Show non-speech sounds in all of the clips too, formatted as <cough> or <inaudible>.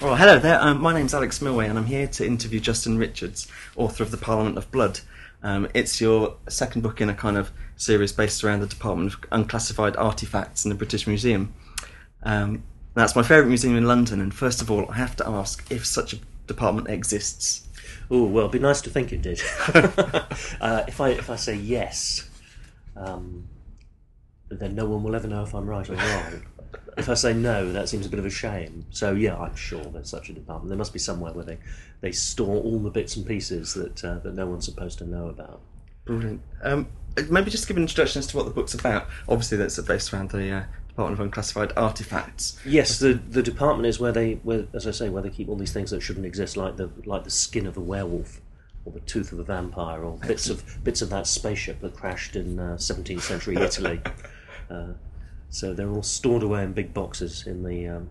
Well, hello there. Um, my name's Alex Milway, and I'm here to interview Justin Richards, author of The Parliament of Blood. Um, it's your second book in a kind of series based around the Department of Unclassified Artifacts in the British Museum. Um, that's my favourite museum in London, and first of all, I have to ask if such a department exists. Oh well, it'd be nice to think it did. <laughs> uh, if I if I say yes, um, then no one will ever know if I'm right or wrong. If I say no, that seems a bit of a shame. So yeah, I'm sure there's such a department. There must be somewhere where they, they store all the bits and pieces that uh, that no one's supposed to know about. Brilliant. Um, maybe just give an introduction as to what the book's about. Obviously, that's based around the uh, Department of Unclassified Artifacts. Yes, the the department is where they, where, as I say, where they keep all these things that shouldn't exist, like the like the skin of a werewolf, or the tooth of a vampire, or bits of bits of that spaceship that crashed in uh, 17th century Italy. <laughs> Uh, so they're all stored away in big boxes in the um,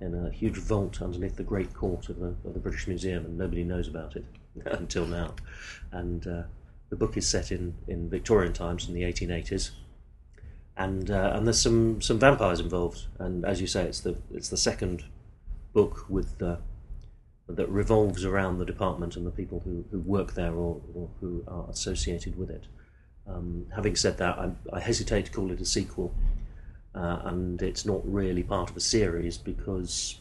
in a huge vault underneath the Great Court of the, of the British Museum, and nobody knows about it <laughs> until now. And uh, the book is set in, in Victorian times in the 1880s, and uh, and there's some, some vampires involved. And as you say, it's the it's the second book with uh, that revolves around the department and the people who, who work there or, or who are associated with it. Um, having said that, I, I, hesitate to call it a sequel, uh, and it's not really part of a series because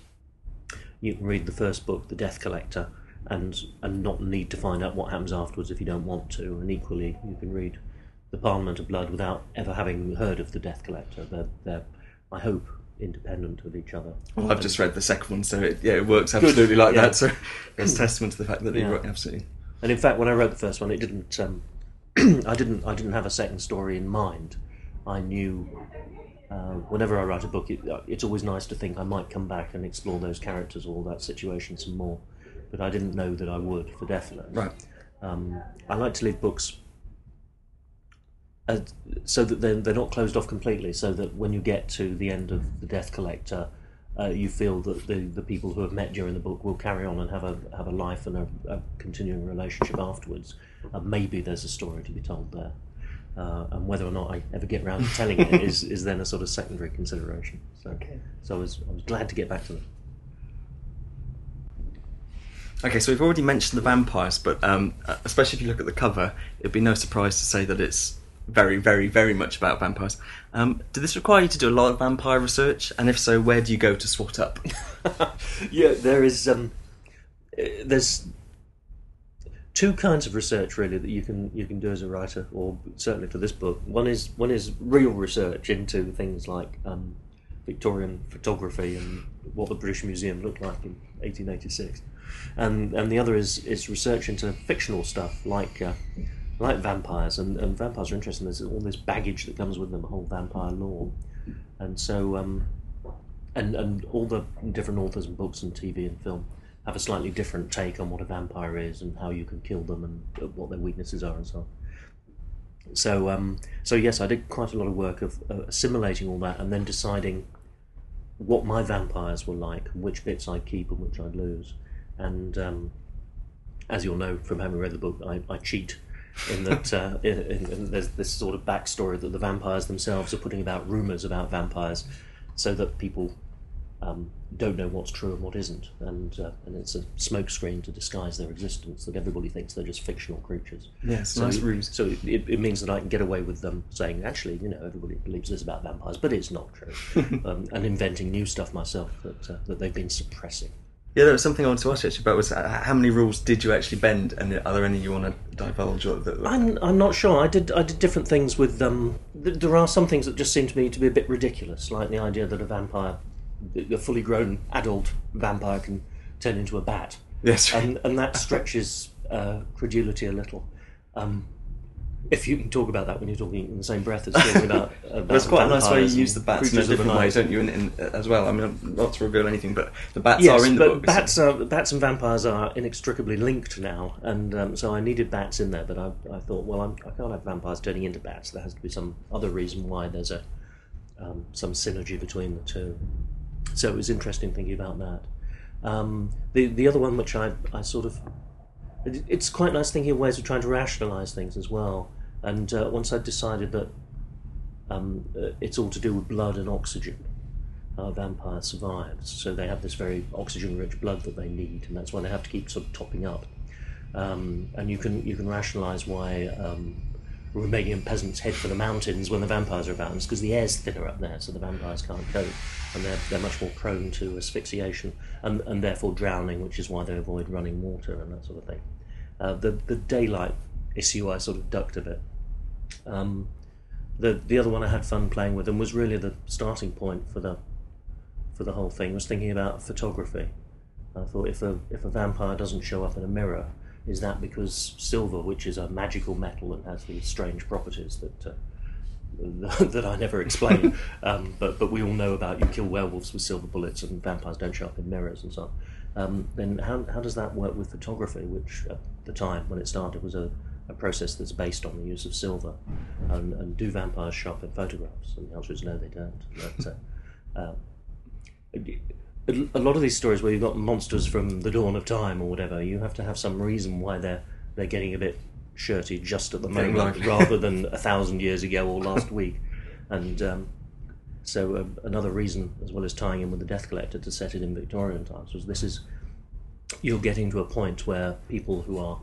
you can read the first book, The Death Collector, and and not need to find out what happens afterwards if you don't want to. And equally, you can read The Parliament of Blood without ever having heard of The Death Collector. They're, they're I hope, independent of each other. Well, I've just read the second one, so it, yeah, it works absolutely Good. like yeah. that. So <clears throat> it's testament to the fact that yeah. you absolutely. And in fact, when I wrote the first one, it didn't. Um, <clears throat> I didn't. I didn't have a second story in mind. I knew uh, whenever I write a book, it, uh, it's always nice to think I might come back and explore those characters or that situation some more. But I didn't know that I would for definite. Right. Um, I like to leave books as, so that they're, they're not closed off completely, so that when you get to the end of the Death Collector, uh, you feel that the, the people who have met during the book will carry on and have a have a life and a, a continuing relationship afterwards. Uh, maybe there's a story to be told there, uh, and whether or not I ever get around to telling it is, is then a sort of secondary consideration. So, okay. so I was I was glad to get back to them. Okay, so we've already mentioned the vampires, but um, especially if you look at the cover, it'd be no surprise to say that it's very, very, very much about vampires. Um, did this require you to do a lot of vampire research? And if so, where do you go to swat up? <laughs> yeah, there is. Um, there's two kinds of research really that you can you can do as a writer, or certainly for this book. One is one is real research into things like um, Victorian photography and what the British Museum looked like in 1886, and and the other is is research into fictional stuff like. Uh, like vampires, and, and vampires are interesting. There's all this baggage that comes with them, the whole vampire lore, and so um, and and all the different authors and books and TV and film have a slightly different take on what a vampire is and how you can kill them and what their weaknesses are and so on. So um, so yes, I did quite a lot of work of uh, assimilating all that and then deciding what my vampires were like and which bits I'd keep and which I'd lose. And um, as you'll know from having read the book, I, I cheat in that <laughs> uh, in, in, there's this sort of backstory that the vampires themselves are putting about rumours about vampires, so that people um, don't know what's true and what isn't, and uh, and it's a smokescreen to disguise their existence. That everybody thinks they're just fictional creatures. Yes, so nice ruse. So it, it, means that I can get away with them saying, actually, you know, everybody believes this about vampires, but it's not true, <laughs> um, and inventing new stuff myself that uh, that they've been suppressing. Yeah, there was something I wanted to ask you actually about was uh, how many rules did you actually bend, and are there any you want to divulge? Or that, I'm I'm not sure. I did I did different things with um. There are some things that just seem to me to be a bit ridiculous, like the idea that a vampire, a fully grown adult vampire, can turn into a bat. Yes, and and that stretches uh, credulity a little. Um, if you can talk about that when you're talking in the same breath as talking about, <laughs> about that's quite a nice way you use the bats in a different way, don't you? In, in, as well. I mean, not to reveal anything, but the bats yes, are in the but book. Bats so. are bats and vampires are inextricably linked now, and um, so I needed bats in there. But I, I thought, well, I'm, I can not have vampires turning into bats. There has to be some other reason why there's a um, some synergy between the two. So it was interesting thinking about that. Um, the the other one, which I I sort of it's quite nice thinking of ways of trying to rationalise things as well. And uh, once I'd decided that um, uh, it's all to do with blood and oxygen, uh, vampire survives. So they have this very oxygen-rich blood that they need, and that's why they have to keep sort of topping up. Um, and you can you can rationalise why um, Romanian peasants head for the mountains when the vampires are about. Because the air's thinner up there, so the vampires can't cope, and they're they're much more prone to asphyxiation and and therefore drowning, which is why they avoid running water and that sort of thing. Uh, the the daylight issue I sort of ducked a bit. Um, the the other one I had fun playing with and was really the starting point for the for the whole thing was thinking about photography. I thought if a if a vampire doesn't show up in a mirror, is that because silver, which is a magical metal and has these strange properties that uh, <laughs> that I never explain, <laughs> um, but but we all know about you kill werewolves with silver bullets and vampires don't show up in mirrors and so on. Um, then how how does that work with photography, which at the time when it started was a a process that's based on the use of silver. And, and do vampires show up in photographs? And the answer is no, they don't. But, uh, <laughs> uh, a lot of these stories where you've got monsters from the dawn of time or whatever, you have to have some reason why they're they're getting a bit shirty just at the moment, rather than <laughs> a thousand years ago or last week. And um, so uh, another reason, as well as tying in with the Death Collector, to set it in Victorian times was this is you're getting to a point where people who are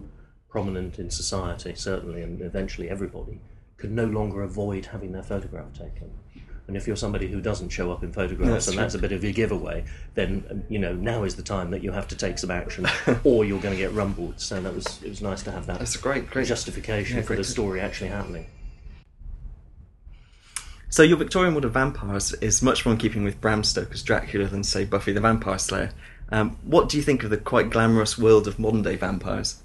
prominent in society, certainly, and eventually everybody, could no longer avoid having their photograph taken. And if you're somebody who doesn't show up in photographs, that's and true. that's a bit of your giveaway, then you know now is the time that you have to take some action, <laughs> or you're going to get rumbled. So that was it was nice to have that. That's a great, great justification yeah, for the story actually happening. So your Victorian World of Vampires is much more in keeping with Bram Stoker's Dracula than say Buffy the Vampire Slayer. Um, what do you think of the quite glamorous world of modern day vampires?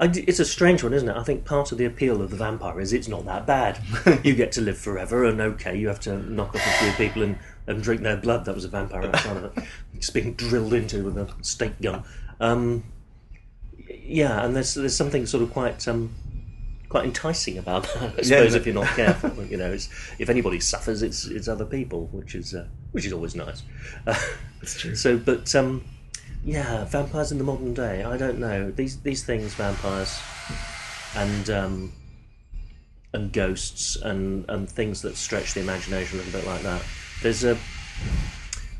It's a strange one, isn't it? I think part of the appeal of the vampire is it's not that bad. <laughs> you get to live forever, and okay, you have to knock off a few people and, and drink their blood. That was a vampire outside of it. <laughs> It's being drilled into with a stake gun. Um, yeah, and there's there's something sort of quite um, quite enticing about that. I suppose yeah, if you're not careful, <laughs> you know, if anybody suffers, it's it's other people, which is uh, which is always nice. Uh, That's true. So, but um, yeah, vampires in the modern day. I don't know these these things, vampires, and um, and ghosts, and and things that stretch the imagination a little bit like that. There's a.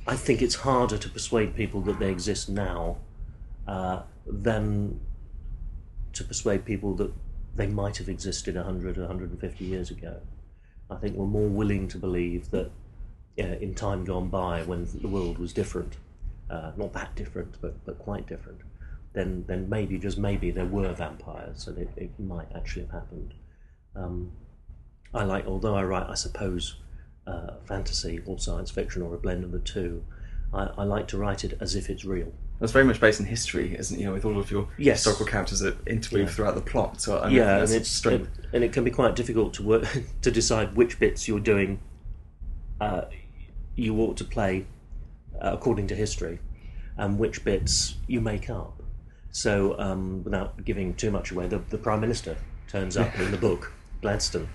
I think it's harder to persuade people that they exist now uh, than to persuade people that they might have existed 100 or 150 years ago. I think we're more willing to believe that uh, in time gone by, when the world was different, uh, not that different, but, but quite different, then, then maybe, just maybe, there were vampires and it, it might actually have happened. Um, I like, although I write, I suppose, uh, fantasy or science fiction or a blend of the two, I, I, like to write it as if it's real. That's very much based in history, isn't it? You know, with all of your yes. historical characters that interweave yeah. throughout the plot. So I mean, yeah, and it's it, and it can be quite difficult to work <laughs> to decide which bits you're doing. Uh, you ought to play uh, according to history, and which bits you make up. So, um, without giving too much away, the, the Prime Minister turns up in the book, Gladstone.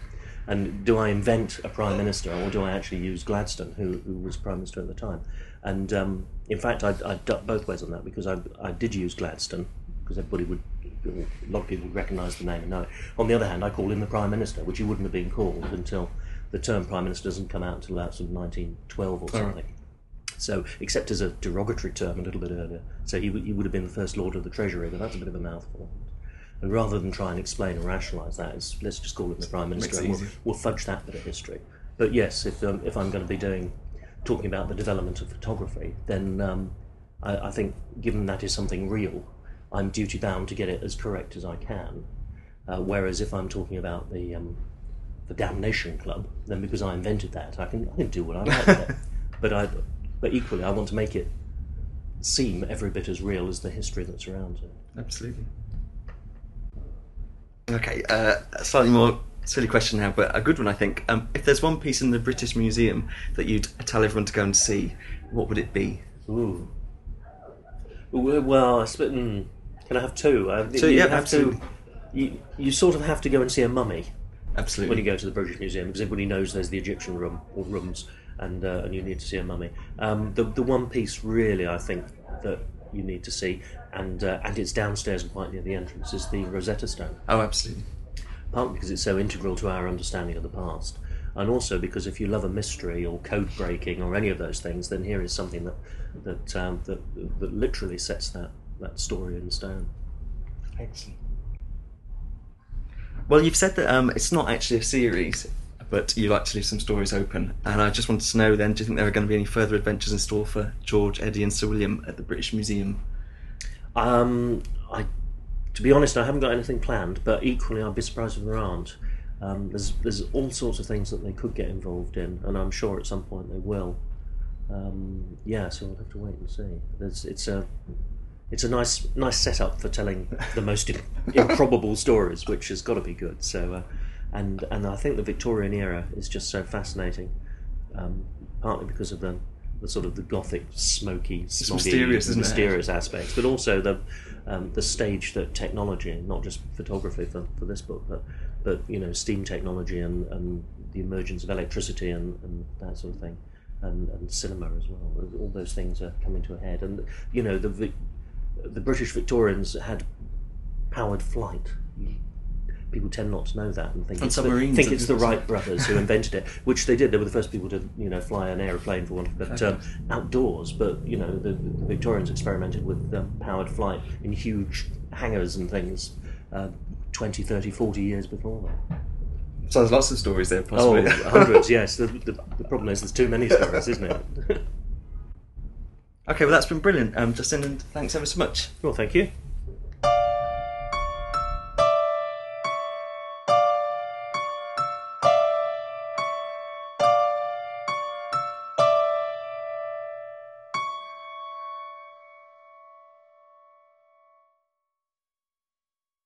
And do I invent a Prime Minister, or do I actually use Gladstone, who, who was Prime Minister at the time? And um, in fact, I, I ducked both ways on that because I, I did use Gladstone, because everybody would, a lot of people would recognise the name and know it. On the other hand, I call him the Prime Minister, which he wouldn't have been called until the term Prime Minister doesn't come out until about sort of 1912 or something. So, except as a derogatory term a little bit earlier. So he, w- he would have been the first Lord of the Treasury, but that's a bit of a mouthful. And rather than try and explain and rationalise that, let's just call him the Prime Minister and we'll, we'll, fudge that bit of history. But yes, if, um, if I'm going to be doing talking about the development of photography, then um, I, I, think given that is something real, I'm duty bound to get it as correct as I can. Uh, whereas if I'm talking about the um, the Damnation Club, then because I invented that, I can I can do what I like with it. <laughs> But I but equally, I want to make it seem every bit as real as the history that surrounds it. Absolutely. Okay, uh, a slightly more silly question now, but a good one, I think. Um, if there's one piece in the British Museum that you'd tell everyone to go and see, what would it be? Ooh. Well, I split. Mm, can I have two? Uh, two, yeah, have absolutely. To, you, you sort of have to go and see a mummy. Absolutely. When you go to the British Museum, because everybody knows there's the Egyptian room or rooms and uh, and you need to see a mummy. Um, the the one piece really I think that you need to see, and uh, and it's downstairs and quite near the entrance, is the Rosetta Stone. Oh, absolutely. Partly because it's so integral to our understanding of the past, and also because if you love a mystery or code breaking or any of those things, then here is something that that um, that, that literally sets that that story in stone. Excellent. Well, you've said that um, it's not actually a series, but you like to leave some stories open. And I just wanted to know then, do you think there are going to be any further adventures in store for George, Eddie, and Sir William at the British Museum? Um, I, to be honest, I haven't got anything planned, but equally, I'd be surprised if there aren't. Um, there's there's all sorts of things that they could get involved in, and I'm sure at some point they will. Um, yeah, so we'll have to wait and see. There's, it's a it's a nice nice setup for telling the most <laughs> improbable stories, which has got to be good. So, uh, and and I think the Victorian era is just so fascinating, um, partly because of the the sort of the gothic, smoky, smoggy, mysterious, mysterious aspects, but also the um, the stage that technology, not just photography for, for this book, but but you know steam technology and, and the emergence of electricity and, and that sort of thing, and, and cinema as well. All those things are coming to a head, and you know the the British Victorians had powered flight. People tend not to know that and think And it's the, think it's the. Wright brothers who invented it, <laughs> which they did. They were the first people to you know fly an aeroplane for one, but um, outdoors. But you know the, the Victorians experimented with um, powered flight in huge hangars and things uh, 20, 30, 40 years before that. So there's lots of stories there, Oh, <laughs> hundreds, yes. The, the, the problem is there's too many stories, isn't it? <laughs> okay, well that's been brilliant, um, Justin, and thanks ever so much. well, thank you.